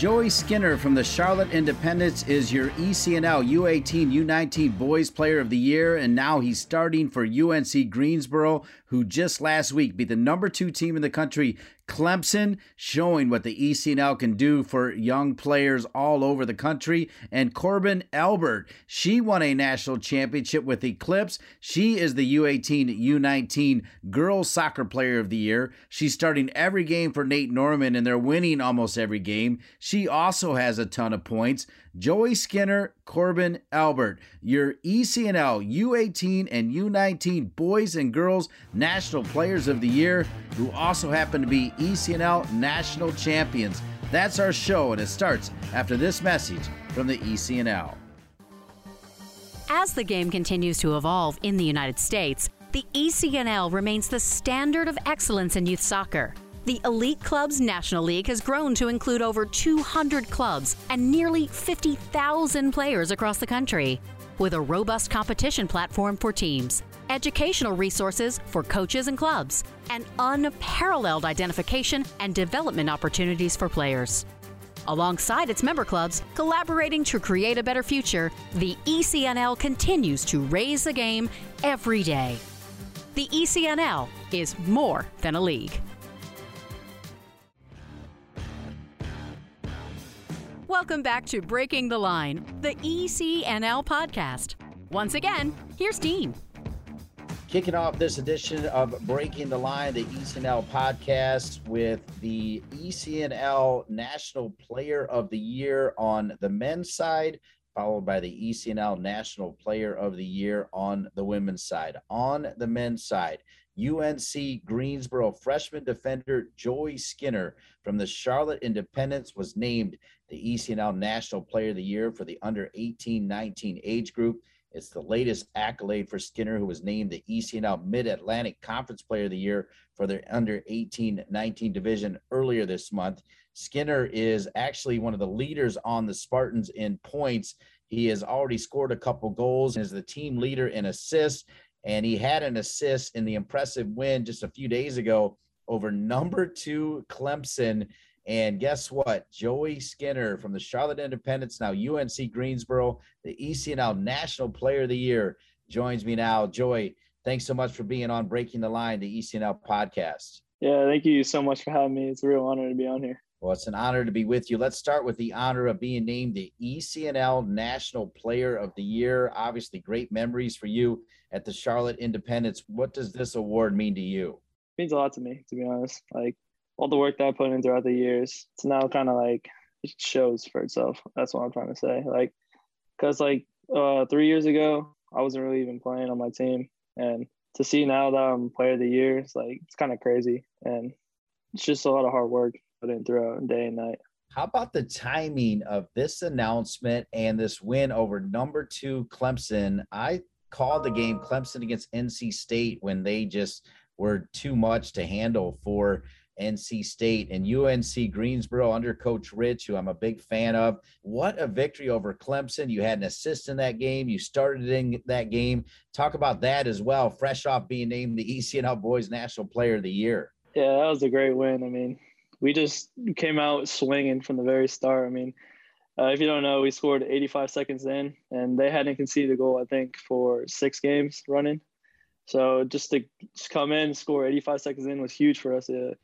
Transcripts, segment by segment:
Joey Skinner from the Charlotte Independence is your ECNL U18 U19 Boys Player of the Year, and now he's starting for UNC Greensboro, who just last week beat the number two team in the country, Clemson, showing what the ECNL can do for young players all over the country. And Corbin Albert, she won a national championship with Eclipse. She is the U18 U19 Girls Soccer Player of the Year. She's starting every game for Nate Norman, and they're winning almost every game. She also has a ton of points. Joey Skinner, Corbin Albert, your ECNL U18 and U19 Boys and Girls National Players of the Year, who also happen to be ECNL National Champions. That's our show, and it starts after this message from the ECNL. As the game continues to evolve in the United States, the ECNL remains the standard of excellence in youth soccer. The Elite Clubs National League has grown to include over 200 clubs and nearly 50,000 players across the country. With a robust competition platform for teams, educational resources for coaches and clubs, and unparalleled identification and development opportunities for players. Alongside its member clubs, collaborating to create a better future, the ECNL continues to raise the game every day. The ECNL is more than a league. Welcome back to Breaking the Line, the ECNL podcast. Once again, here's Dean. Kicking off this edition of Breaking the Line, the ECNL podcast, with the ECNL National Player of the Year on the men's side, followed by the ECNL National Player of the Year on the women's side. On the men's side, UNC Greensboro freshman defender Joey Skinner from the Charlotte Independence was named the ECNL National Player of the Year for the under 18 19 age group. It's the latest accolade for Skinner, who was named the ECNL Mid Atlantic Conference Player of the Year for their under 18 19 division earlier this month. Skinner is actually one of the leaders on the Spartans in points. He has already scored a couple goals and is the team leader in assists. And he had an assist in the impressive win just a few days ago over number two Clemson. And guess what? Joey Skinner from the Charlotte Independence, now UNC Greensboro, the ECNL National Player of the Year, joins me now. Joey, thanks so much for being on Breaking the Line, the ECNL podcast. Yeah, thank you so much for having me. It's a real honor to be on here. Well, it's an honor to be with you. Let's start with the honor of being named the ECNL National Player of the Year. Obviously, great memories for you at the Charlotte Independence. What does this award mean to you? It means a lot to me, to be honest. Like all the work that I put in throughout the years, it's now kind of like it shows for itself. That's what I'm trying to say. Like, because like uh, three years ago, I wasn't really even playing on my team, and to see now that I'm Player of the Year, it's like it's kind of crazy, and it's just a lot of hard work put in throughout day and night. How about the timing of this announcement and this win over number two Clemson? I called the game Clemson against NC State when they just were too much to handle for NC State and UNC Greensboro under Coach Rich, who I'm a big fan of. What a victory over Clemson. You had an assist in that game. You started in that game. Talk about that as well, fresh off being named the ECNL Boys National Player of the Year. Yeah, that was a great win. I mean, we just came out swinging from the very start. I mean, uh, if you don't know, we scored 85 seconds in, and they hadn't conceded a goal, I think, for six games running. So just to just come in, score 85 seconds in was huge for us. It,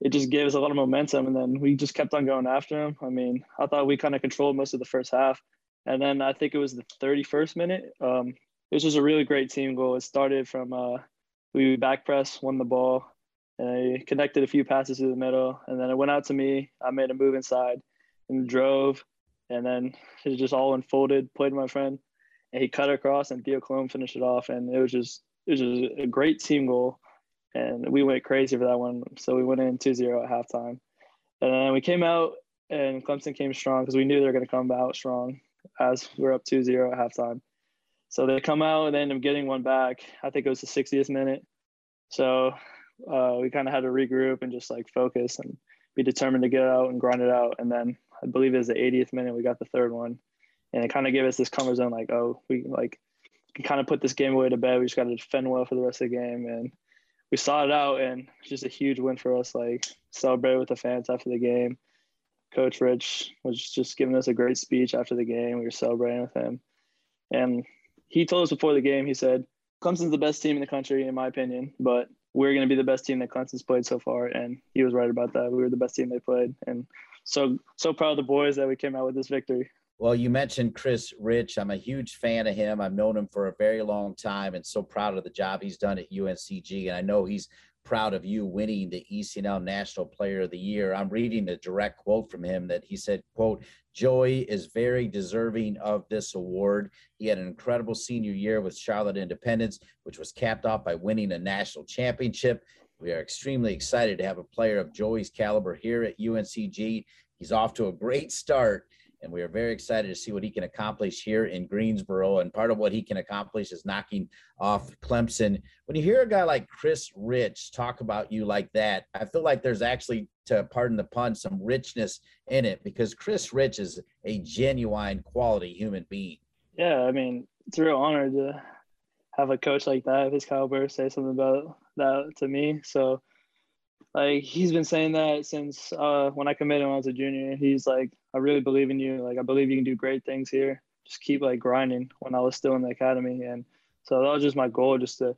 it just gave us a lot of momentum, and then we just kept on going after them. I mean, I thought we kind of controlled most of the first half, and then I think it was the 31st minute. Um, it was just a really great team goal. It started from uh, we back press, won the ball, and I connected a few passes through the middle, and then it went out to me. I made a move inside and drove, and then it just all unfolded. Played my friend, and he cut across, and Theo Cologne finished it off, and it was just it was just a great team goal, and we went crazy for that one. So we went in 2-0 at halftime, and then we came out and Clemson came strong because we knew they were going to come out strong as we are up 2-0 at halftime. So they come out and they end up getting one back. I think it was the 60th minute. So uh, we kind of had to regroup and just like focus and be determined to get out and grind it out. And then I believe it was the 80th minute we got the third one, and it kind of gave us this comfort zone like, oh, we like can kind of put this game away to bed. We just got to defend well for the rest of the game, and we saw it out, and just a huge win for us. Like celebrated with the fans after the game. Coach Rich was just giving us a great speech after the game. We were celebrating with him, and he told us before the game. He said, "Clemson's the best team in the country, in my opinion, but we're going to be the best team that Clemson's played so far." And he was right about that. We were the best team they played, and so so proud of the boys that we came out with this victory. Well, you mentioned Chris Rich. I'm a huge fan of him. I've known him for a very long time and so proud of the job he's done at UNCG. And I know he's proud of you winning the ECNL National Player of the Year. I'm reading a direct quote from him that he said, quote, Joey is very deserving of this award. He had an incredible senior year with Charlotte Independence, which was capped off by winning a national championship. We are extremely excited to have a player of Joey's caliber here at UNCG. He's off to a great start and we are very excited to see what he can accomplish here in Greensboro. And part of what he can accomplish is knocking off Clemson. When you hear a guy like Chris Rich talk about you like that, I feel like there's actually, to pardon the pun, some richness in it because Chris Rich is a genuine quality human being. Yeah, I mean, it's a real honor to have a coach like that, his caliber, say something about that to me. So like he's been saying that since uh, when I committed when I was a junior. He's like, I really believe in you. Like I believe you can do great things here. Just keep like grinding. When I was still in the academy, and so that was just my goal, just to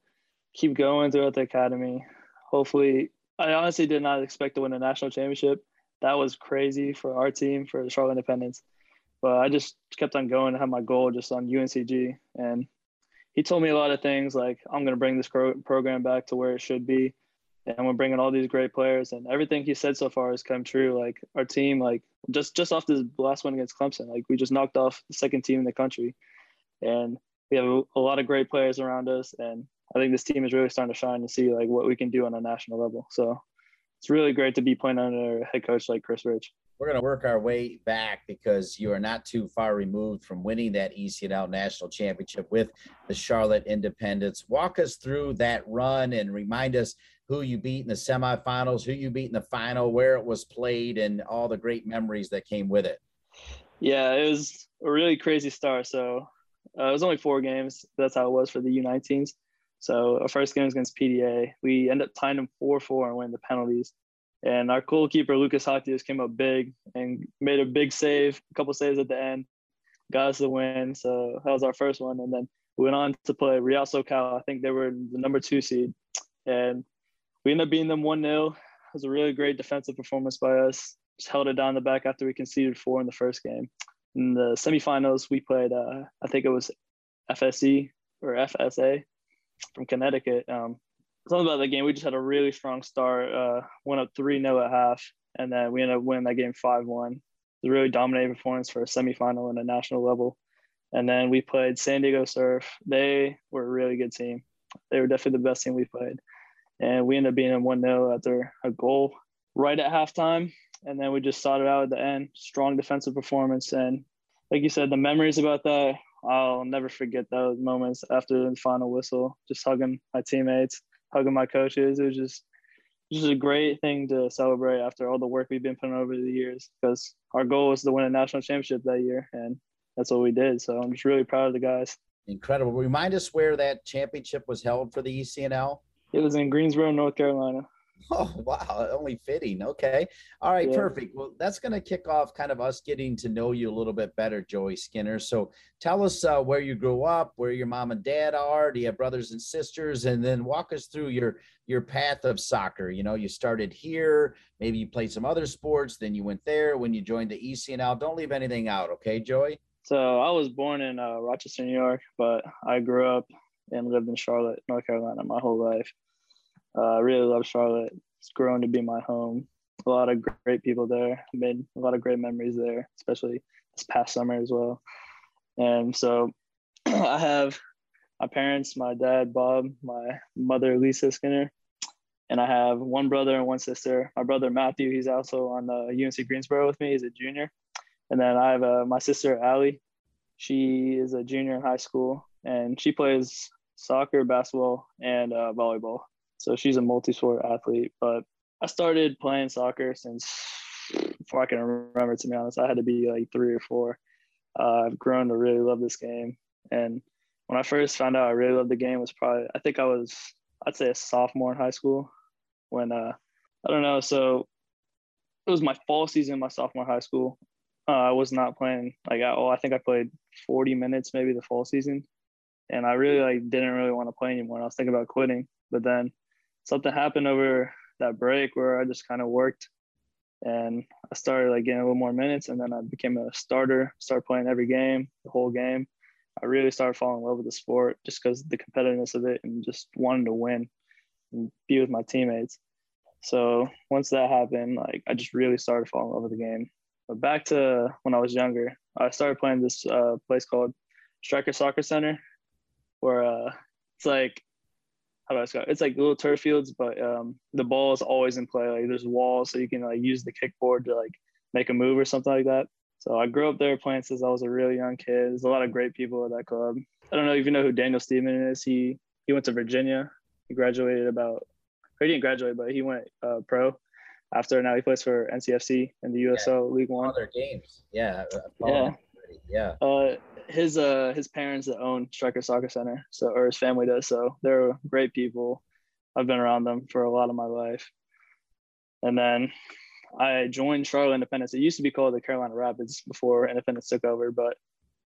keep going throughout the academy. Hopefully, I honestly did not expect to win a national championship. That was crazy for our team for the Charlotte Independence. But I just kept on going and had my goal just on UNCG. And he told me a lot of things like I'm going to bring this program back to where it should be and we're bringing all these great players and everything he said so far has come true. Like our team like just just off this last one against clemson like we just knocked off the second team in the country. And we have a, a lot of great players around us and i think this team is really starting to shine to see like what we can do on a national level. So it's really great to be playing under a head coach like chris rich. We're going to work our way back because you are not too far removed from winning that ECNL national championship with the Charlotte Independence. Walk us through that run and remind us who you beat in the semifinals, who you beat in the final, where it was played, and all the great memories that came with it. Yeah, it was a really crazy start. So uh, it was only four games. That's how it was for the U19s. So our first game was against PDA. We ended up tying them 4-4 and winning the penalties. And our goalkeeper, Lucas Hatius, came up big and made a big save, a couple saves at the end, got us the win. So that was our first one. And then we went on to play Real SoCal. I think they were the number two seed. And we ended up beating them 1 0. It was a really great defensive performance by us. Just held it down the back after we conceded four in the first game. In the semifinals, we played, uh, I think it was FSE or FSA from Connecticut. Um, something about that game, we just had a really strong start. Uh, went up 3 0 at half, and then we ended up winning that game 5 1. It was a really dominating performance for a semifinal and a national level. And then we played San Diego Surf. They were a really good team. They were definitely the best team we played and we ended up being in 1 0 after a goal right at halftime. And then we just saw it out at the end. Strong defensive performance. And like you said, the memories about that, I'll never forget those moments after the final whistle, just hugging my teammates, hugging my coaches. It was just, just a great thing to celebrate after all the work we've been putting over the years because our goal was to win a national championship that year. And that's what we did. So I'm just really proud of the guys. Incredible. Remind us where that championship was held for the ECNL. It was in Greensboro, North Carolina. Oh, wow. Only fitting. Okay. All right. Yeah. Perfect. Well, that's going to kick off kind of us getting to know you a little bit better, Joey Skinner. So tell us uh, where you grew up, where your mom and dad are. Do you have brothers and sisters? And then walk us through your your path of soccer. You know, you started here, maybe you played some other sports, then you went there when you joined the ECNL. Don't leave anything out. Okay, Joey? So I was born in uh, Rochester, New York, but I grew up and lived in Charlotte, North Carolina my whole life. Uh, I really love Charlotte. It's grown to be my home. A lot of great people there. Made a lot of great memories there, especially this past summer as well. And so I have my parents, my dad, Bob, my mother, Lisa Skinner. and I have one brother and one sister. My brother Matthew, he's also on the UNC Greensboro with me. He's a junior, and then I have uh, my sister Allie. She is a junior in high school, and she plays soccer, basketball, and uh, volleyball. So she's a multi-sport athlete. But I started playing soccer since before I can remember. To be honest, I had to be like three or four. Uh, I've grown to really love this game, and when I first found out I really loved the game was probably I think I was I'd say a sophomore in high school when uh I don't know so it was my fall season my sophomore high school uh, I was not playing like at all I think I played 40 minutes maybe the fall season and I really like didn't really want to play anymore I was thinking about quitting but then something happened over that break where I just kind of worked and I started like getting a little more minutes and then I became a starter started playing every game the whole game I really started falling in love with the sport just because the competitiveness of it and just wanting to win and be with my teammates. So once that happened, like I just really started falling in love with the game. But back to when I was younger, I started playing this uh, place called Striker Soccer Center, where uh, it's like how do I describe? It? It's like little turf fields, but um, the ball is always in play. Like there's walls, so you can like use the kickboard to like make a move or something like that. So I grew up there playing since I was a really young kid. There's a lot of great people at that club. I don't know if you know who Daniel Steven is. He he went to Virginia. He graduated about, or he didn't graduate, but he went uh, pro after. Now he plays for NCFC in the USL yeah. League One. Other games, yeah, yeah, yeah. Uh, his uh his parents that own Striker Soccer Center, so or his family does. So they're great people. I've been around them for a lot of my life. And then I joined Charlotte Independence. It used to be called the Carolina Rapids before Independence took over, but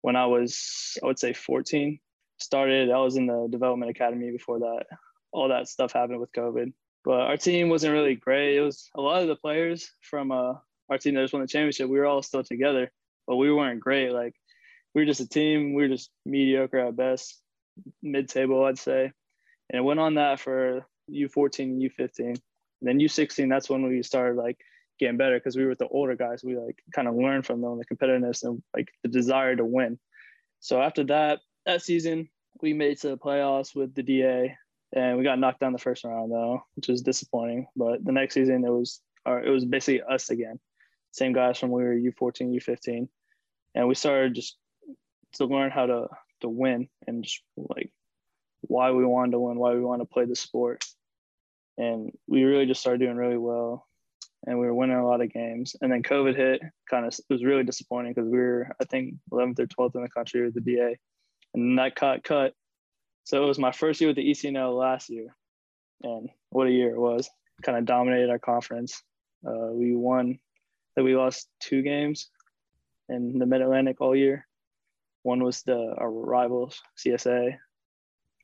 when I was, I would say 14, started, I was in the development academy before that. All that stuff happened with COVID. But our team wasn't really great. It was a lot of the players from uh, our team that just won the championship, we were all still together, but we weren't great. Like, we were just a team, we were just mediocre at best, mid table, I'd say. And it went on that for U14 and U15. And then U16, that's when we started like getting better because we were the older guys. We like kind of learned from them the competitiveness and like the desire to win. So after that, that season, we made to the playoffs with the DA, and we got knocked down the first round though, which was disappointing. But the next season, it was our, it was basically us again, same guys from we were U14, U15, and we started just to learn how to to win and just like why we wanted to win, why we want to play the sport. And we really just started doing really well and we were winning a lot of games. And then COVID hit, kind of it was really disappointing because we were, I think, 11th or 12th in the country with the DA, and that cut cut. So it was my first year with the ECNL last year, and what a year it was! Kind of dominated our conference. Uh, we won. That we lost two games in the Mid Atlantic all year. One was the our rivals CSA.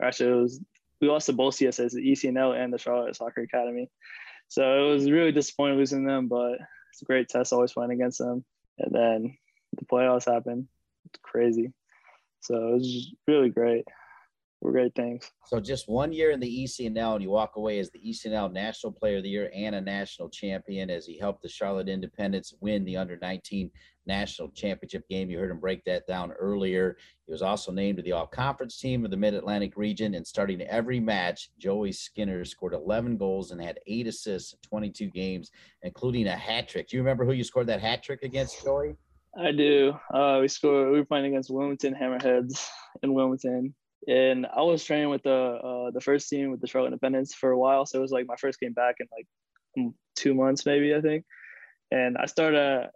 Actually, it was we lost to both CSAs, the ECNL and the Charlotte Soccer Academy. So it was really disappointing losing them, but it's a great test always playing against them. And then the playoffs happened. It's crazy. So it was really great. Were great things. So just one year in the ECNL, and you walk away as the ECNL National Player of the Year and a national champion as he helped the Charlotte Independence win the under 19 national championship game. You heard him break that down earlier. He was also named to the all conference team of the Mid Atlantic region. And starting every match, Joey Skinner scored 11 goals and had eight assists in 22 games, including a hat trick. Do you remember who you scored that hat trick against, Joey? I do. Uh, we scored. We were playing against Wilmington Hammerheads in Wilmington, and I was training with the uh, the first team with the Charlotte Independence for a while. So it was like my first game back in like two months, maybe I think. And I started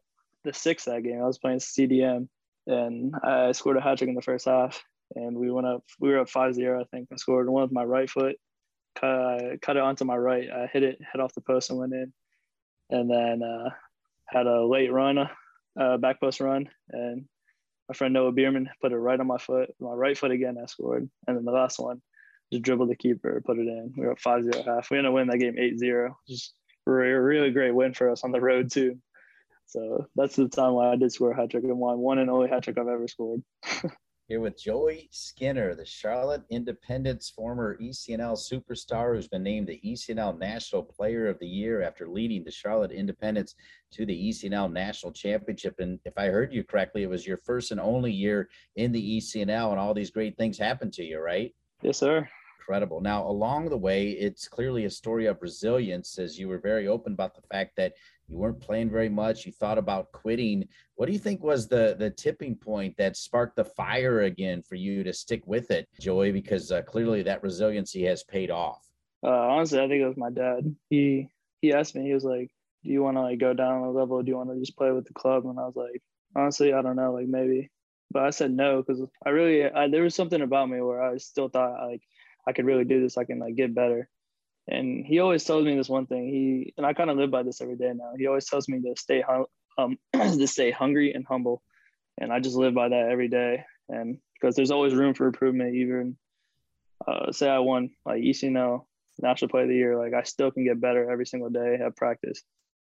the sixth that game. I was playing CDM and I scored a hat trick in the first half. And we went up, we were up 5 0, I think. I scored one with my right foot, cut, cut it onto my right. I hit it, head off the post, and went in. And then uh, had a late run, uh, back post run. And my friend Noah Bierman put it right on my foot, my right foot again. I scored. And then the last one, just dribbled the keeper, put it in. We were up 5 0 half. We ended up winning that game 8 0. Just a really great win for us on the road, too. So that's the time when I did score a hat trick and won one and only hat trick I've ever scored. Here with Joey Skinner, the Charlotte Independence former ECNL superstar who's been named the ECNL National Player of the Year after leading the Charlotte Independence to the ECNL National Championship. And if I heard you correctly, it was your first and only year in the ECNL, and all these great things happened to you, right? Yes, sir. Incredible. Now, along the way, it's clearly a story of resilience, as you were very open about the fact that you weren't playing very much. You thought about quitting. What do you think was the the tipping point that sparked the fire again for you to stick with it, Joey? Because uh, clearly that resiliency has paid off. Uh, honestly, I think it was my dad. He he asked me. He was like, "Do you want to like go down a level? Do you want to just play with the club?" And I was like, "Honestly, I don't know. Like maybe." But I said no because I really I, there was something about me where I still thought like I could really do this. I can like get better. And he always tells me this one thing. He and I kind of live by this every day now. He always tells me to stay hum, um to stay hungry and humble, and I just live by that every day. And because there's always room for improvement. Even uh, say I won like ECNL National Player of the Year, like I still can get better every single day at practice,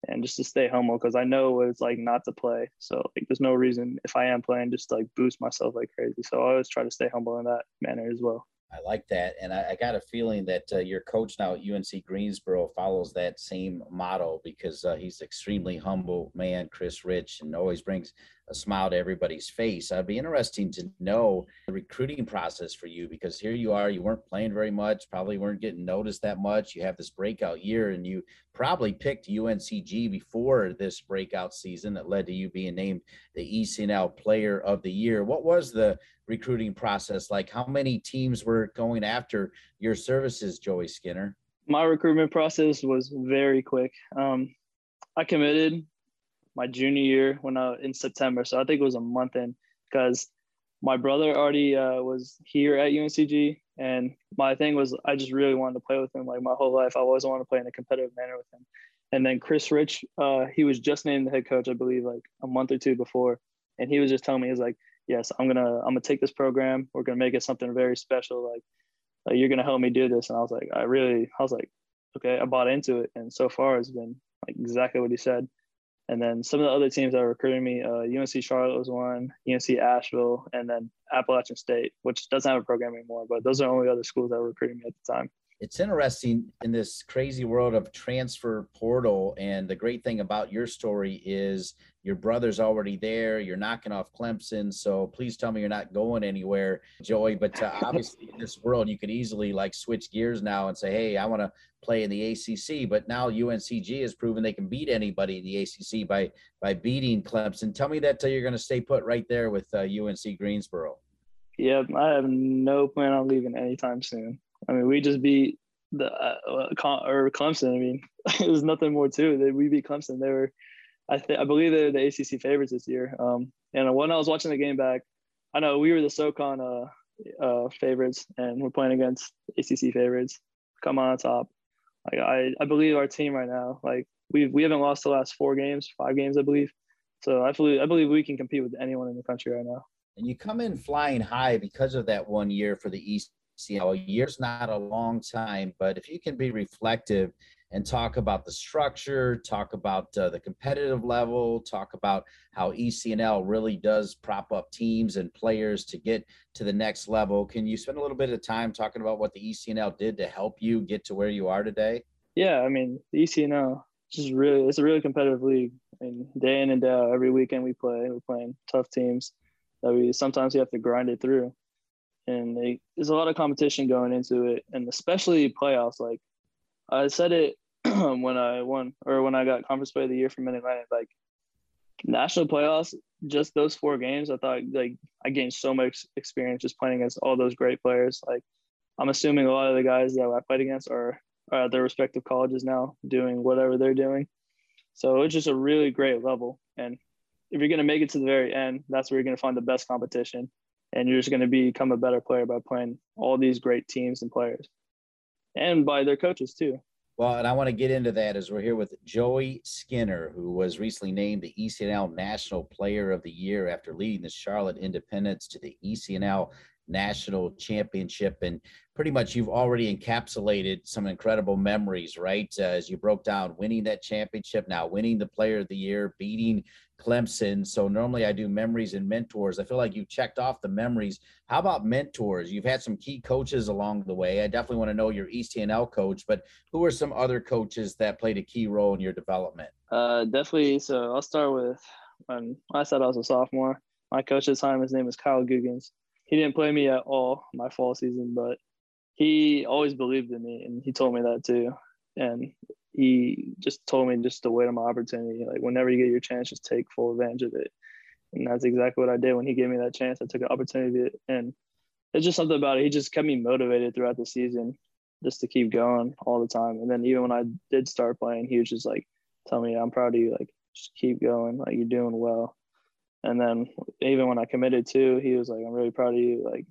and just to stay humble because I know what it's like not to play. So like there's no reason if I am playing just to, like boost myself like crazy. So I always try to stay humble in that manner as well. I like that, and I, I got a feeling that uh, your coach now at UNC Greensboro follows that same model because uh, he's extremely humble man, Chris Rich, and always brings a smile to everybody's face. I'd be interesting to know the recruiting process for you because here you are, you weren't playing very much, probably weren't getting noticed that much. You have this breakout year, and you probably picked UNCG before this breakout season that led to you being named the ECNL Player of the Year. What was the recruiting process like? How many teams were going after your services, Joey Skinner? My recruitment process was very quick. Um, I committed my junior year when I in September. So I think it was a month in because my brother already uh, was here at UNCG, and my thing was I just really wanted to play with him. Like my whole life, I always wanted to play in a competitive manner with him. And then Chris Rich, uh, he was just named the head coach, I believe, like a month or two before, and he was just telling me, he's like, "Yes, I'm gonna, I'm gonna take this program. We're gonna make it something very special. Like, like you're gonna help me do this." And I was like, I really, I was like, okay, I bought into it, and so far it's been like exactly what he said. And then some of the other teams that were recruiting me, uh, UNC Charlotte was one, UNC Asheville, and then Appalachian State, which doesn't have a program anymore. But those are the only other schools that were recruiting me at the time. It's interesting in this crazy world of transfer portal. And the great thing about your story is your brother's already there. You're knocking off Clemson. So please tell me you're not going anywhere, Joey. But uh, obviously, in this world, you could easily like switch gears now and say, hey, I want to play in the ACC. But now UNCG has proven they can beat anybody in the ACC by by beating Clemson. Tell me that uh, you're going to stay put right there with uh, UNC Greensboro. Yep, I have no plan on leaving anytime soon. I mean, we just beat the uh, or Clemson. I mean, there's nothing more to it. We beat Clemson. They were I think I believe they're the ACC favorites this year. Um, and when I was watching the game back, I know we were the SoCon uh, uh, favorites, and we're playing against ACC favorites. Come on top. Like I, I believe our team right now. Like we we haven't lost the last four games, five games, I believe. So I believe I believe we can compete with anyone in the country right now. And you come in flying high because of that one year for the East. You know, a year's not a long time, but if you can be reflective and talk about the structure, talk about uh, the competitive level, talk about how ECNL really does prop up teams and players to get to the next level. Can you spend a little bit of time talking about what the ECNL did to help you get to where you are today? Yeah, I mean, the ECNL just really it's a really competitive league. I mean, day in and day out, every weekend we play. We're playing tough teams that we sometimes you have to grind it through. And they, there's a lot of competition going into it, and especially playoffs. Like I said it when I won or when I got conference player of the year for Mid Atlantic. Like national playoffs, just those four games, I thought like I gained so much experience just playing against all those great players. Like I'm assuming a lot of the guys that I played against are, are at their respective colleges now doing whatever they're doing. So it's just a really great level. And if you're going to make it to the very end, that's where you're going to find the best competition. And you're just going to become a better player by playing all these great teams and players and by their coaches too. Well, and I want to get into that as we're here with Joey Skinner, who was recently named the ECNL National Player of the Year after leading the Charlotte Independence to the ECNL National Championship. And pretty much you've already encapsulated some incredible memories, right? Uh, as you broke down winning that championship, now winning the Player of the Year, beating Clemson. So normally I do memories and mentors. I feel like you checked off the memories. How about mentors? You've had some key coaches along the way. I definitely want to know your ECNL coach, but who are some other coaches that played a key role in your development? Uh, definitely. So I'll start with when I said I was a sophomore. My coach at the time, his name is Kyle Googans. He didn't play me at all my fall season, but he always believed in me, and he told me that too. And he just told me just to wait on my opportunity. Like whenever you get your chance, just take full advantage of it. And that's exactly what I did when he gave me that chance. I took an opportunity, and it's just something about it. He just kept me motivated throughout the season, just to keep going all the time. And then even when I did start playing, he was just like, "Tell me, I'm proud of you. Like just keep going. Like you're doing well." And then even when I committed to, he was like, "I'm really proud of you. Like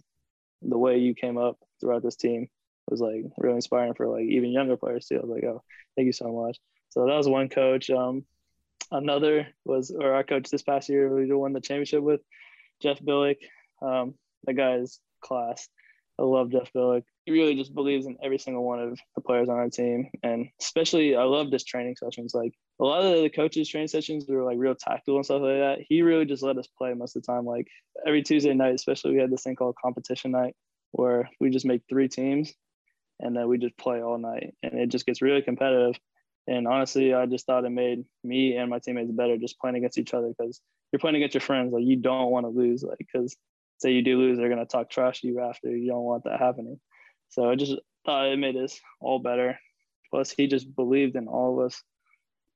the way you came up throughout this team was like really inspiring for like even younger players too. I was like, oh, thank you so much. So that was one coach. Um, another was, or our coach this past year, we won the championship with Jeff Billick. Um, that guy is class. I love Jeff Billick. He really just believes in every single one of the players on our team, and especially I love this training sessions. Like a lot of the coaches' training sessions were like real tactical and stuff like that. He really just let us play most of the time. Like every Tuesday night, especially we had this thing called competition night, where we just make three teams and then we just play all night and it just gets really competitive. And honestly i just thought it made me and my teammates better just playing against each other because you're playing against your friends like you don't want to lose like because say you do lose they're going to talk trash to you after. You don't want that happening. So i just thought it made us all better. Plus he just believed in all of us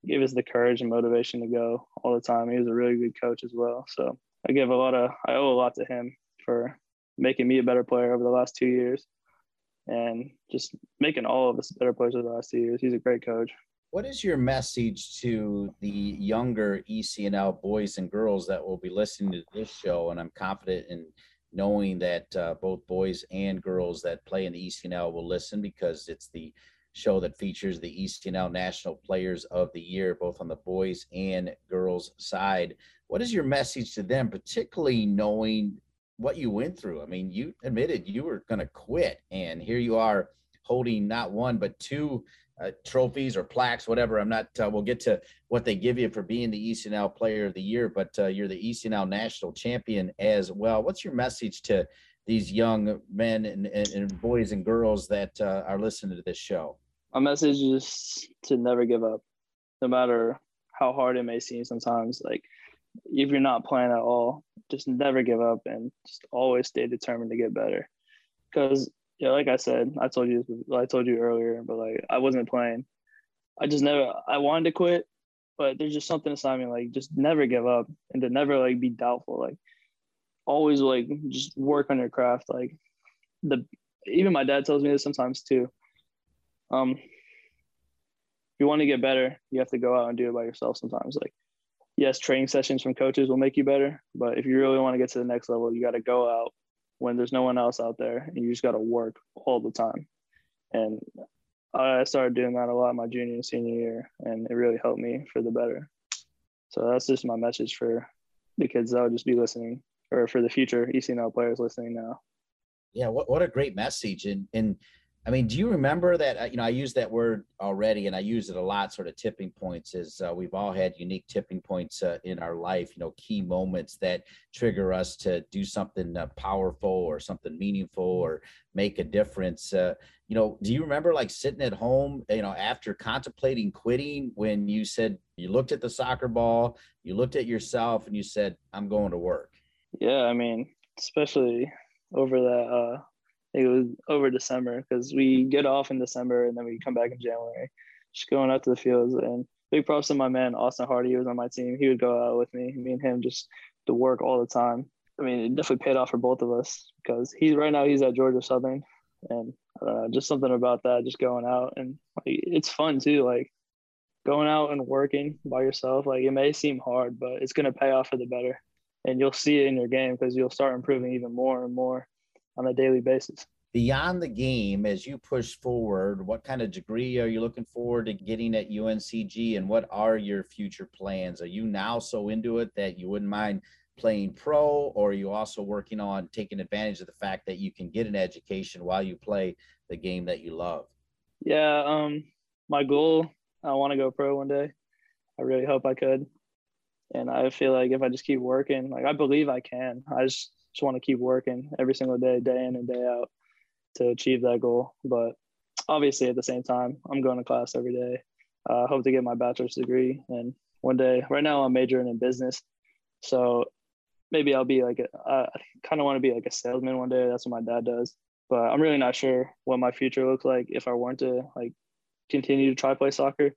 gave us the courage and motivation to go all the time he was a really good coach as well so i give a lot of i owe a lot to him for making me a better player over the last two years and just making all of us better players over the last two years. He's a great coach. What is your message to the younger ECNL boys and girls that will be listening to this show? And I'm confident in knowing that uh, both boys and girls that play in the ECNL will listen because it's the show that features the ECNL National Players of the Year, both on the boys and girls side. What is your message to them, particularly knowing what you went through. I mean, you admitted you were going to quit, and here you are holding not one but two uh, trophies or plaques, whatever. I'm not. Uh, we'll get to what they give you for being the ECNL Player of the Year, but uh, you're the ECNL National Champion as well. What's your message to these young men and, and, and boys and girls that uh, are listening to this show? My message is to never give up, no matter how hard it may seem. Sometimes, like if you're not playing at all, just never give up and just always stay determined to get better. Because yeah, like I said, I told you I told you earlier, but like I wasn't playing. I just never I wanted to quit, but there's just something inside me like just never give up and to never like be doubtful. Like always like just work on your craft. Like the even my dad tells me this sometimes too. Um if you want to get better, you have to go out and do it by yourself sometimes. Like yes, training sessions from coaches will make you better, but if you really want to get to the next level, you got to go out when there's no one else out there, and you just got to work all the time. And I started doing that a lot my junior and senior year, and it really helped me for the better. So that's just my message for the kids that will just be listening, or for the future ECNL players listening now. Yeah, what, what a great message. And and I mean, do you remember that? Uh, you know, I used that word already, and I use it a lot. Sort of tipping points is uh, we've all had unique tipping points uh, in our life. You know, key moments that trigger us to do something uh, powerful or something meaningful or make a difference. Uh, you know, do you remember like sitting at home, you know, after contemplating quitting, when you said you looked at the soccer ball, you looked at yourself, and you said, "I'm going to work." Yeah, I mean, especially over that uh, it was over December because we get off in December and then we come back in January. Just going out to the fields and big props to my man Austin Hardy. He was on my team. He would go out with me. Me and him just to work all the time. I mean, it definitely paid off for both of us because he's right now he's at Georgia Southern, and uh, just something about that, just going out and like, it's fun too. Like going out and working by yourself. Like it may seem hard, but it's gonna pay off for the better, and you'll see it in your game because you'll start improving even more and more on a daily basis. Beyond the game, as you push forward, what kind of degree are you looking forward to getting at UNCG and what are your future plans? Are you now so into it that you wouldn't mind playing pro, or are you also working on taking advantage of the fact that you can get an education while you play the game that you love? Yeah, um, my goal, I want to go pro one day. I really hope I could. And I feel like if I just keep working, like I believe I can. I just just want to keep working every single day, day in and day out to achieve that goal. But obviously, at the same time, I'm going to class every day. I uh, hope to get my bachelor's degree. And one day, right now, I'm majoring in business. So maybe I'll be like, a, I kind of want to be like a salesman one day. That's what my dad does. but I'm really not sure what my future looks like if I weren't to like continue to try play soccer.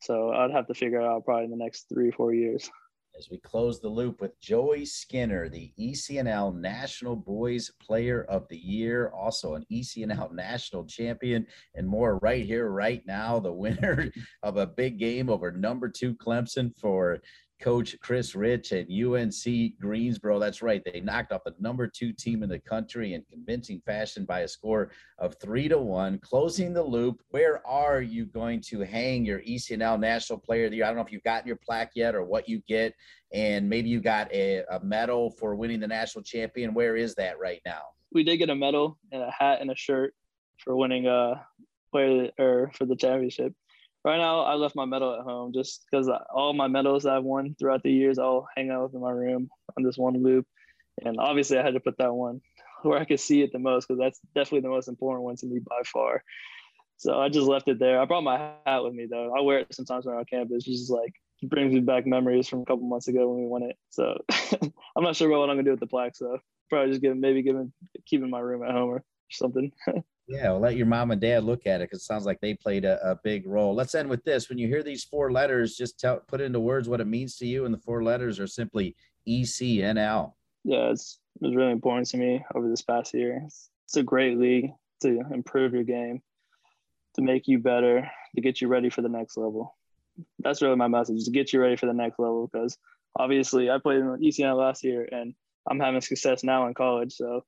So I'd have to figure out probably in the next three, four years as we close the loop with Joey Skinner, the ECNL National Boys Player of the Year, also an ECNL National Champion, and more right here, right now. The winner of a big game over number two Clemson for coach Chris Rich at UNC Greensboro. That's right. They knocked off the number two team in the country in convincing fashion by a score of three to one. Closing the loop, where are you going to hang your ECNL National Player of the Year? I don't know if you've gotten your plaque yet or what you get. And maybe you got a, a medal for winning the national champion. Where is that right now? We did get a medal and a hat and a shirt for winning uh player or for the championship right now I left my medal at home just because all my medals I've won throughout the years I'll hang out in my room on this one loop, and obviously I had to put that one where I could see it the most because that's definitely the most important one to me by far. So I just left it there. I brought my hat with me though. I wear it sometimes around campus. Just like brings me back memories from a couple months ago when we won it. So I'm not sure about what I'm gonna do with the plaque. So probably just give maybe give keep in my room at home or something. Yeah, well, let your mom and dad look at it because it sounds like they played a, a, big role. Let's end with this. When you hear these four letters, just tell put into words what it means to you. And the four letters are simply ECNL. Yeah, it's it was really important to me over this past year. It's, a great league to improve your game, to make you better, to get you ready for the next level. That's really my message: to get you ready for the next level. Because obviously, I played in ECNL last year, and I'm having success now in college. So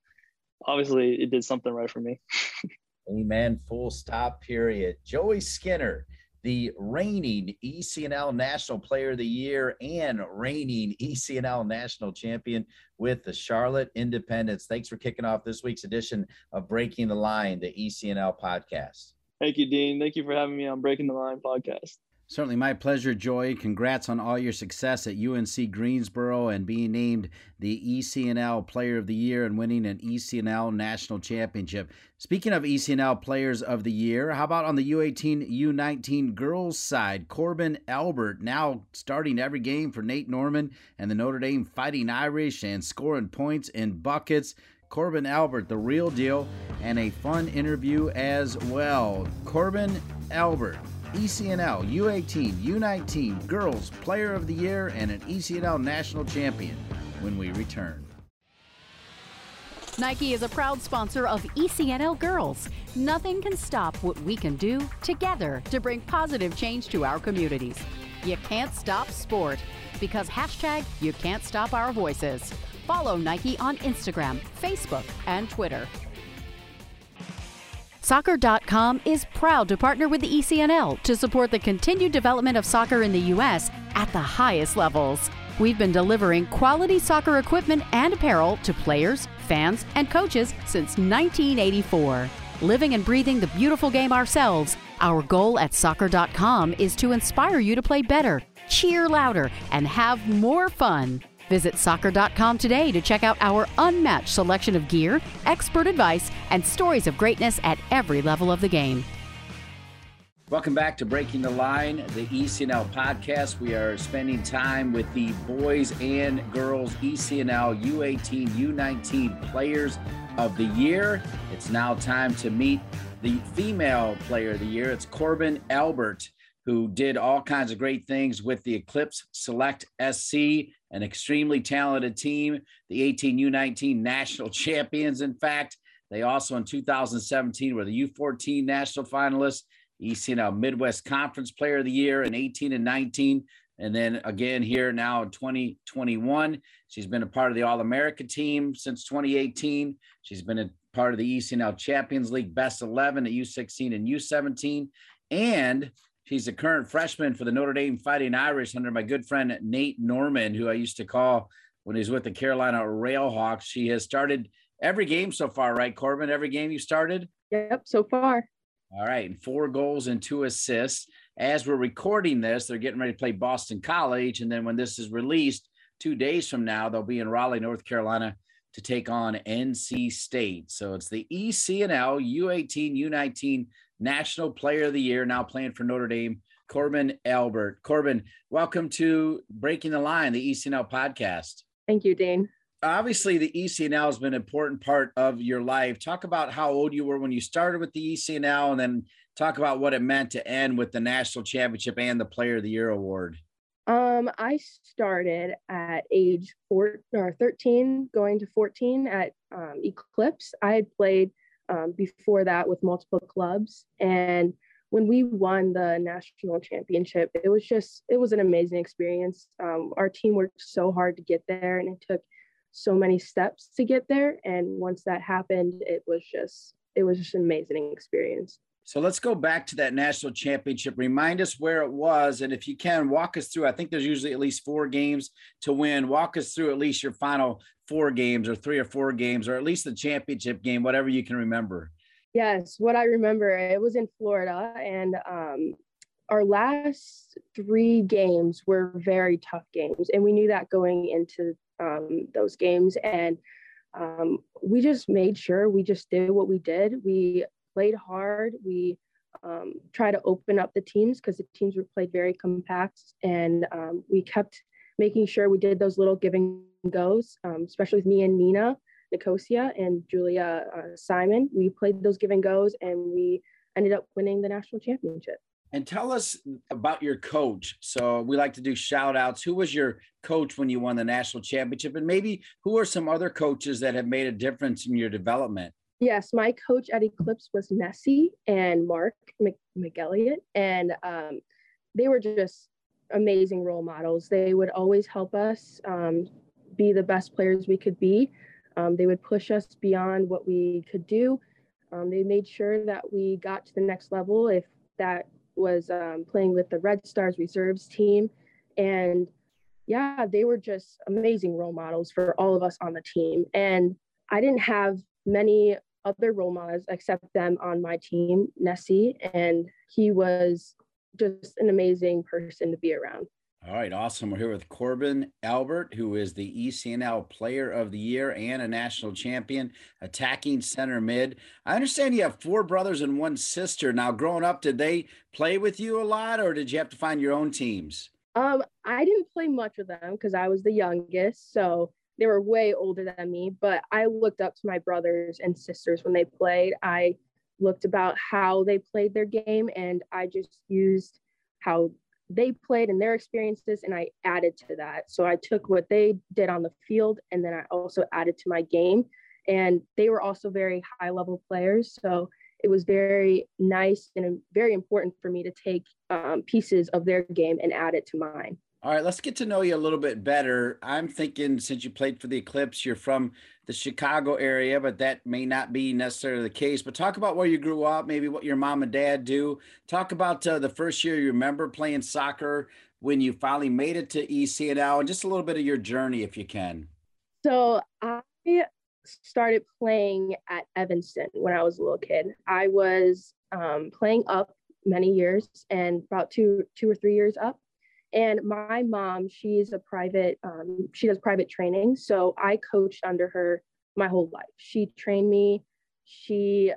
obviously it did something right for me. Amen. Full stop, period. Joey Skinner, the reigning ECNL National Player of the Year and reigning ECNL National Champion with the Charlotte Independence. Thanks for kicking off this week's edition of Breaking the Line, the ECNL podcast. Thank you, Dean. Thank you for having me on Breaking the Line podcast. Certainly my pleasure, Joy. Congrats on all your success at UNC Greensboro and being named the ECNL Player of the Year and winning an ECNL National Championship. Speaking of ECNL Players of the Year, how about on the U18 U19 girls side? Corbin Albert now starting every game for Nate Norman and the Notre Dame Fighting Irish and scoring points in buckets. Corbin Albert, the real deal, and a fun interview as well. Corbin Albert ECNL, U18, U19 Girls Player of the Year, and an ECNL National Champion when we return. Nike is a proud sponsor of ECNL Girls. Nothing can stop what we can do together to bring positive change to our communities. You can't stop sport because hashtag you can't stop our voices. Follow Nike on Instagram, Facebook, and Twitter. Soccer.com is proud to partner with the ECNL to support the continued development of soccer in the U.S. at the highest levels. We've been delivering quality soccer equipment and apparel to players, fans, and coaches since 1984. Living and breathing the beautiful game ourselves, our goal at Soccer.com is to inspire you to play better, cheer louder, and have more fun. Visit soccer.com today to check out our unmatched selection of gear, expert advice, and stories of greatness at every level of the game. Welcome back to Breaking the Line, the ECNL podcast. We are spending time with the boys and girls ECNL U18, U19 players of the year. It's now time to meet the female player of the year. It's Corbin Albert, who did all kinds of great things with the Eclipse Select SC an extremely talented team, the 18U19 national champions. In fact, they also in 2017 were the U14 national finalists, ECNL Midwest Conference Player of the Year in 18 and 19. And then again here now in 2021, she's been a part of the All America team since 2018. She's been a part of the ECNL Champions League Best 11 at U16 and U17. And She's a current freshman for the Notre Dame Fighting Irish under my good friend Nate Norman, who I used to call when he's with the Carolina Railhawks. She has started every game so far, right, Corbin? Every game you started? Yep, so far. All right, and four goals and two assists. As we're recording this, they're getting ready to play Boston College. And then when this is released, two days from now, they'll be in Raleigh, North Carolina to take on NC State. So it's the ECNL U18, U19 National Player of the Year, now playing for Notre Dame, Corbin Albert. Corbin, welcome to Breaking the Line, the ECNL podcast. Thank you, Dean. obviously the ECNL has been an important part of your life. Talk about how old you were when you started with the ECNL, and then talk about what it meant to end with the national championship and the Player of the Year award. Um, I started at age four or 13, going to 14 at um, Eclipse. I had played um, before that with multiple clubs, and when we won the national championship, it was just it was an amazing experience. Um, our team worked so hard to get there, and it took so many steps to get there. And once that happened, it was just it was just an amazing experience. So let's go back to that national championship. Remind us where it was, and if you can, walk us through. I think there's usually at least four games to win. Walk us through at least your final four games, or three or four games, or at least the championship game, whatever you can remember. Yes, what I remember, it was in Florida, and um, our last three games were very tough games, and we knew that going into um, those games, and um, we just made sure we just did what we did. We played hard. We um, try to open up the teams because the teams were played very compact, and um, we kept making sure we did those little giving goes, um, especially with me and Nina Nicosia and Julia uh, Simon. We played those give and goes, and we ended up winning the national championship. And tell us about your coach. So we like to do shout outs. Who was your coach when you won the national championship? And maybe who are some other coaches that have made a difference in your development? Yes, my coach at Eclipse was Nessie and Mark McElliott, and um, they were just amazing role models. They would always help us um, be the best players we could be. Um, they would push us beyond what we could do. Um, they made sure that we got to the next level if that was um, playing with the Red Stars reserves team. And yeah, they were just amazing role models for all of us on the team. And I didn't have many other role models except them on my team, Nessie, and he was just an amazing person to be around. All right, awesome. We're here with Corbin Albert, who is the ECNL Player of the Year and a national champion, attacking center mid. I understand you have four brothers and one sister. Now, growing up, did they play with you a lot, or did you have to find your own teams? Um, I didn't play much with them because I was the youngest, so they were way older than me, but I looked up to my brothers and sisters when they played. I looked about how they played their game and I just used how they played and their experiences and I added to that. So I took what they did on the field and then I also added to my game. And they were also very high level players. So it was very nice and very important for me to take um, pieces of their game and add it to mine. All right, let's get to know you a little bit better. I'm thinking since you played for the Eclipse, you're from the Chicago area, but that may not be necessarily the case. But talk about where you grew up, maybe what your mom and dad do. Talk about uh, the first year you remember playing soccer when you finally made it to ECNL, and just a little bit of your journey, if you can. So I started playing at Evanston when I was a little kid. I was um, playing up many years, and about two, two or three years up and my mom, she's a private, um, she does private training. So I coached under her my whole life. She trained me. She,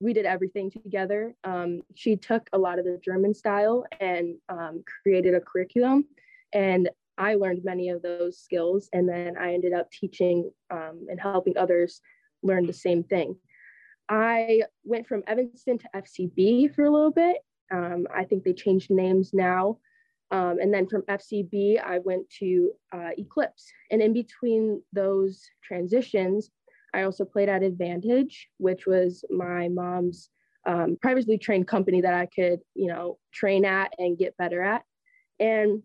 we did everything together. Um, she took a lot of the German style and um, created a curriculum. And I learned many of those skills. And then I ended up teaching um, and helping others learn the same thing. I went from Evanston to FCB for a little bit. Um, I think they changed names now. Um, and then from FCB, I went to uh, Eclipse. And in between those transitions, I also played at Advantage, which was my mom's um, privately trained company that I could, you know, train at and get better at. And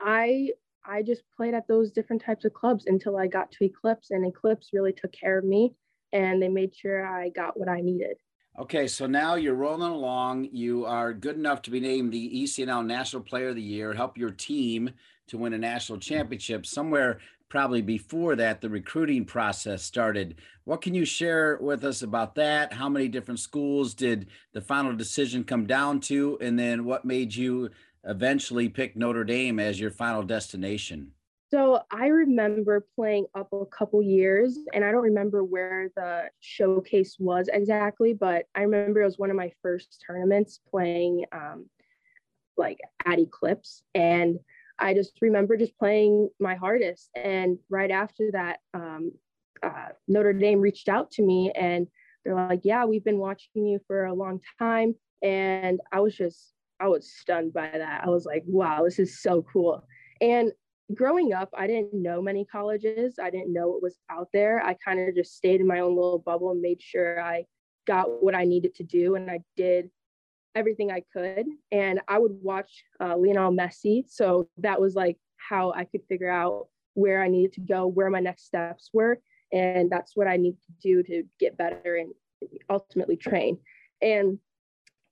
I I just played at those different types of clubs until I got to Eclipse, and Eclipse really took care of me, and they made sure I got what I needed. Okay, so now you're rolling along. You are good enough to be named the ECNL National Player of the Year, help your team to win a national championship. Somewhere probably before that, the recruiting process started. What can you share with us about that? How many different schools did the final decision come down to? And then what made you eventually pick Notre Dame as your final destination? So I remember playing up a couple years, and I don't remember where the showcase was exactly, but I remember it was one of my first tournaments playing um, like at Eclipse, and I just remember just playing my hardest. And right after that, um, uh, Notre Dame reached out to me and they're like, Yeah, we've been watching you for a long time. And I was just, I was stunned by that. I was like, Wow, this is so cool. And growing up, I didn't know many colleges. I didn't know what was out there. I kind of just stayed in my own little bubble and made sure I got what I needed to do. And I did everything I could. And I would watch uh, Lionel Messi. So that was like how I could figure out where I needed to go, where my next steps were. And that's what I need to do to get better and ultimately train. And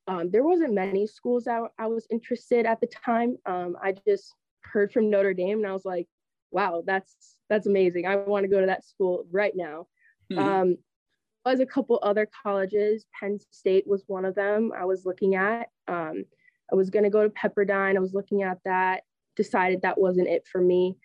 um, there wasn't many schools I, I was interested at the time. Um, I just heard from Notre Dame and I was like, wow, that's that's amazing. I want to go to that school right now. Mm-hmm. Um, was a couple other colleges. Penn State was one of them I was looking at. Um, I was going to go to Pepperdine. I was looking at that, decided that wasn't it for me.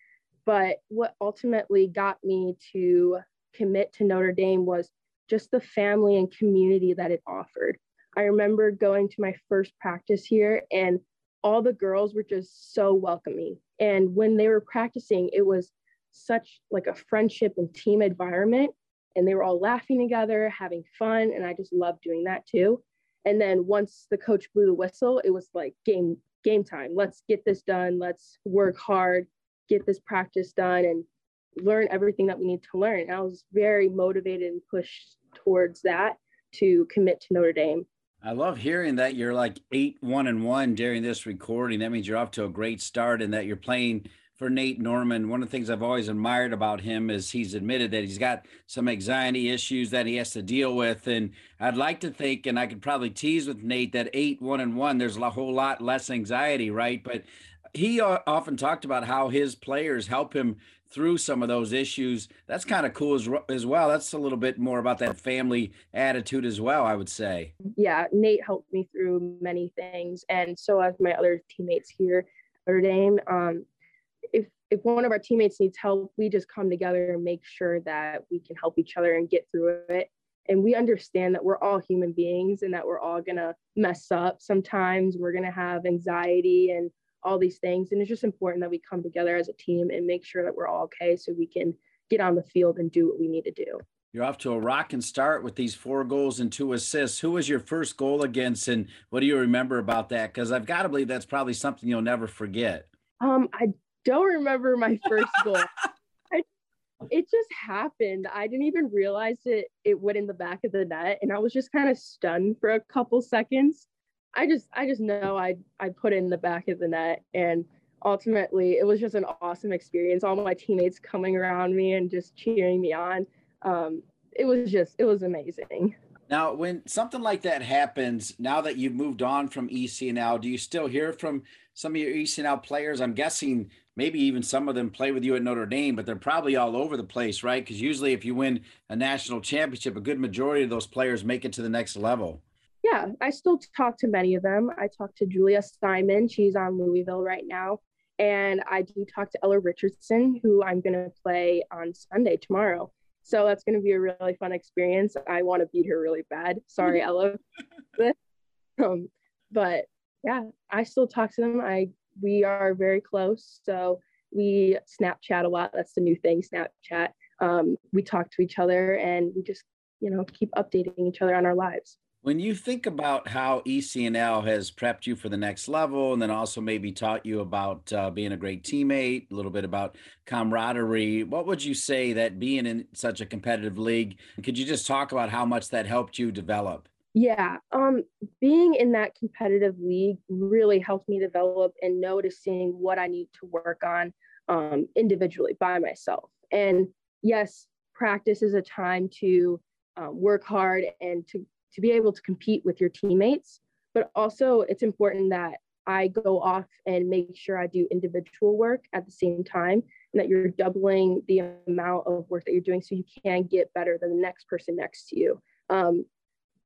But what ultimately got me to commit to Notre Dame was just the family and community that it offered. I remember going to my first practice here and all the girls were just so welcoming. And when they were practicing, it was such like a friendship and team environment and they were all laughing together, having fun. And I just loved doing that too. And then once the coach blew the whistle, it was like game game time. Let's get this done. Let's work hard, get this practice done, and learn everything that we need to learn. And I was very motivated and pushed towards that to commit to Notre Dame. I love hearing that you're like eight one and one during this recording. That means you're off to a great start and that you're playing for Nate Norman. One of the things I've always admired about him is he's admitted that he's got some anxiety issues that he has to deal with. And I'd like to think, and I could probably tease with Nate that eight, one and one, there's a whole lot less anxiety, right? But he often talked about how his players help him through some of those issues. That's kind of cool as, as well. That's a little bit more about that family attitude as well, I would say. Yeah, Nate helped me through many things. And so as my other teammates here Notre Dame. Um, if if one of our teammates needs help, we just come together and make sure that we can help each other and get through it. And we understand that we're all human beings and that we're all gonna mess up sometimes. We're gonna have anxiety and all these things. And it's just important that we come together as a team and make sure that we're all okay so we can get on the field and do what we need to do. You're off to a rocking start with these four goals and two assists. Who was your first goal against, and what do you remember about that? Because I've got to believe that's probably something you'll never forget. Um, I don't remember my first goal. I, it just happened. I didn't even realize it it went in the back of the net, and I was just kind of stunned for a couple seconds. I just I just know I I put in the back of the net, and ultimately it was just an awesome experience. All my teammates coming around me and just cheering me on. Um, it was just it was amazing. Now, when something like that happens, now that you've moved on from ECNL, do you still hear from some of your ECNL players? I'm guessing maybe even some of them play with you at Notre Dame, but they're probably all over the place, right? Because usually, if you win a national championship, a good majority of those players make it to the next level. Yeah, I still talk to many of them. I talk to Julia Simon. She's on Louisville right now. And I do talk to Ella Richardson, who I'm going to play on Sunday tomorrow. So that's going to be a really fun experience. I want to beat her really bad. Sorry, Ella. um, but yeah, I still talk to them. I we are very close. So we Snapchat a lot. That's the new thing, Snapchat. Um, we talk to each other and we just, you know, keep updating each other on our lives. When you think about how ECNL has prepped you for the next level, and then also maybe taught you about uh, being a great teammate, a little bit about camaraderie, what would you say that being in such a competitive league, could you just talk about how much that helped you develop? Yeah, um, being in that competitive league really helped me develop and noticing what I need to work on um, individually by myself. And yes, practice is a time to um, work hard and to to be able to compete with your teammates. But also, it's important that I go off and make sure I do individual work at the same time and that you're doubling the amount of work that you're doing so you can get better than the next person next to you. Um,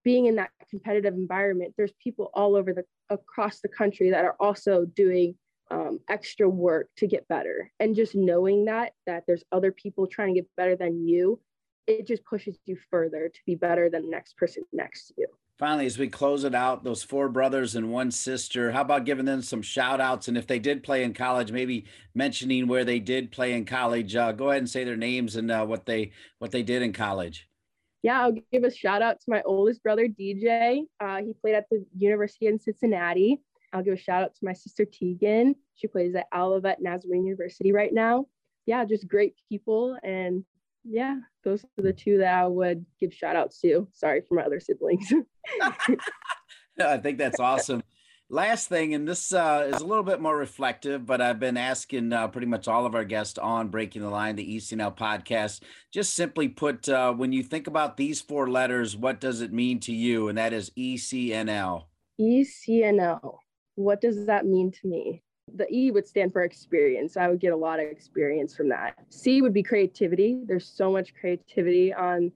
being in that competitive environment, there's people all over the across the country that are also doing um, extra work to get better. And just knowing that that there's other people trying to get better than you, it just pushes you further to be better than the next person next to you. finally, as we close it out, those four brothers and one sister, how about giving them some shout outs? And if they did play in college, maybe mentioning where they did play in college. Uh, go ahead and say their names and uh, what they what they did in college. Yeah, I'll give a shout out to my oldest brother, DJ. Uh, he played at the University in Cincinnati. I'll give a shout out to my sister, Tegan. She plays at Olivet Nazarene University right now. Yeah, just great people. And yeah, those are the two that I would give shout outs to. Sorry for my other siblings. I think that's awesome. Last thing, and this uh, is a little bit more reflective, but I've been asking uh, pretty much all of our guests on Breaking the Line, the ECNL podcast. Just simply put, uh, when you think about these four letters, what does it mean to you? And that is ECNL. ECNL. What does that mean to me? The E would stand for experience. I would get a lot of experience from that. C would be creativity. There's so much creativity on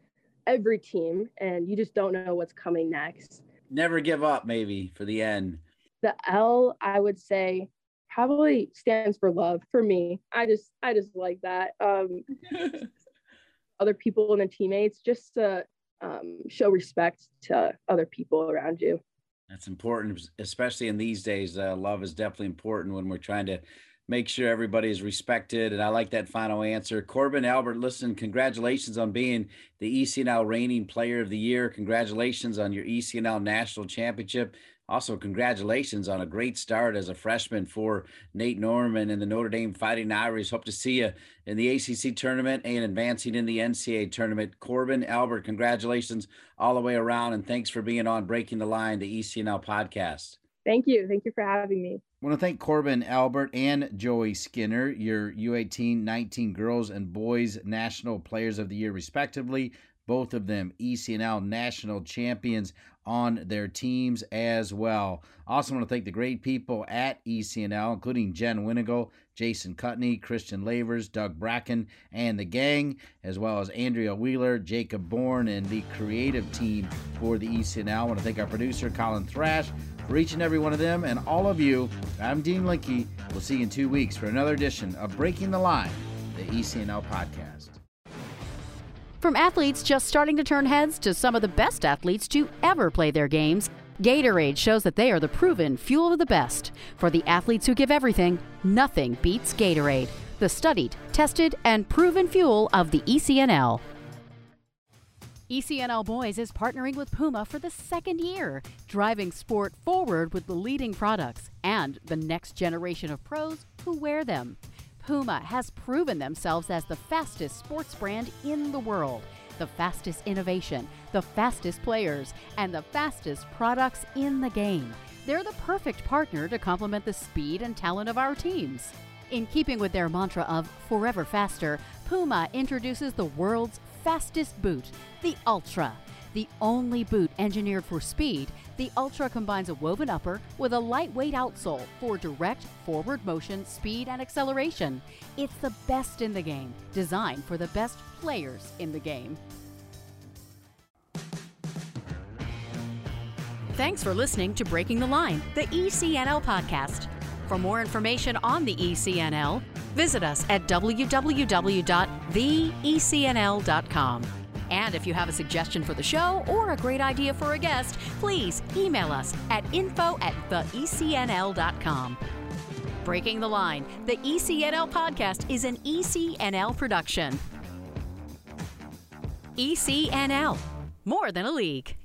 every team, and you just don't know what's coming next. Never give up, maybe for the end. The L, I would say, probably stands for love for me. I just, I just like that. Um, other people and the teammates, just to um, show respect to other people around you. That's important, especially in these days. Uh, love is definitely important when we're trying to make sure everybody is respected. And I like that final answer. Corbin Albert, listen, congratulations on being the ECNL reigning player of the year. Congratulations on your ECNL national championship. Also, congratulations on a great start as a freshman for Nate Norman and the Notre Dame Fighting Irish. Hope to see you in the ACC tournament and advancing in the NCAA tournament. Corbin Albert, congratulations all the way around, and thanks for being on Breaking the Line, the ECNL podcast. Thank you. Thank you for having me. I want to thank Corbin Albert and Joey Skinner, your U18 19 girls and boys national players of the year, respectively both of them ECNL national champions on their teams as well. Also, want to thank the great people at ECNL, including Jen Winigal, Jason Cutney, Christian Lavers, Doug Bracken, and the gang, as well as Andrea Wheeler, Jacob Bourne, and the creative team for the ECNL. I want to thank our producer, Colin Thrash, for each and every one of them, and all of you. I'm Dean Linke. We'll see you in two weeks for another edition of Breaking the Line, the ECNL podcast. From athletes just starting to turn heads to some of the best athletes to ever play their games, Gatorade shows that they are the proven fuel of the best. For the athletes who give everything, nothing beats Gatorade, the studied, tested, and proven fuel of the ECNL. ECNL Boys is partnering with Puma for the second year, driving sport forward with the leading products and the next generation of pros who wear them. Puma has proven themselves as the fastest sports brand in the world, the fastest innovation, the fastest players, and the fastest products in the game. They're the perfect partner to complement the speed and talent of our teams. In keeping with their mantra of forever faster, Puma introduces the world's fastest boot, the Ultra. The only boot engineered for speed, the Ultra combines a woven upper with a lightweight outsole for direct forward motion, speed, and acceleration. It's the best in the game, designed for the best players in the game. Thanks for listening to Breaking the Line, the ECNL podcast. For more information on the ECNL, visit us at www.theecnl.com. And if you have a suggestion for the show or a great idea for a guest, please email us at info at theecnl.com. Breaking the Line, the ECNL podcast is an ECNL production. ECNL, more than a league.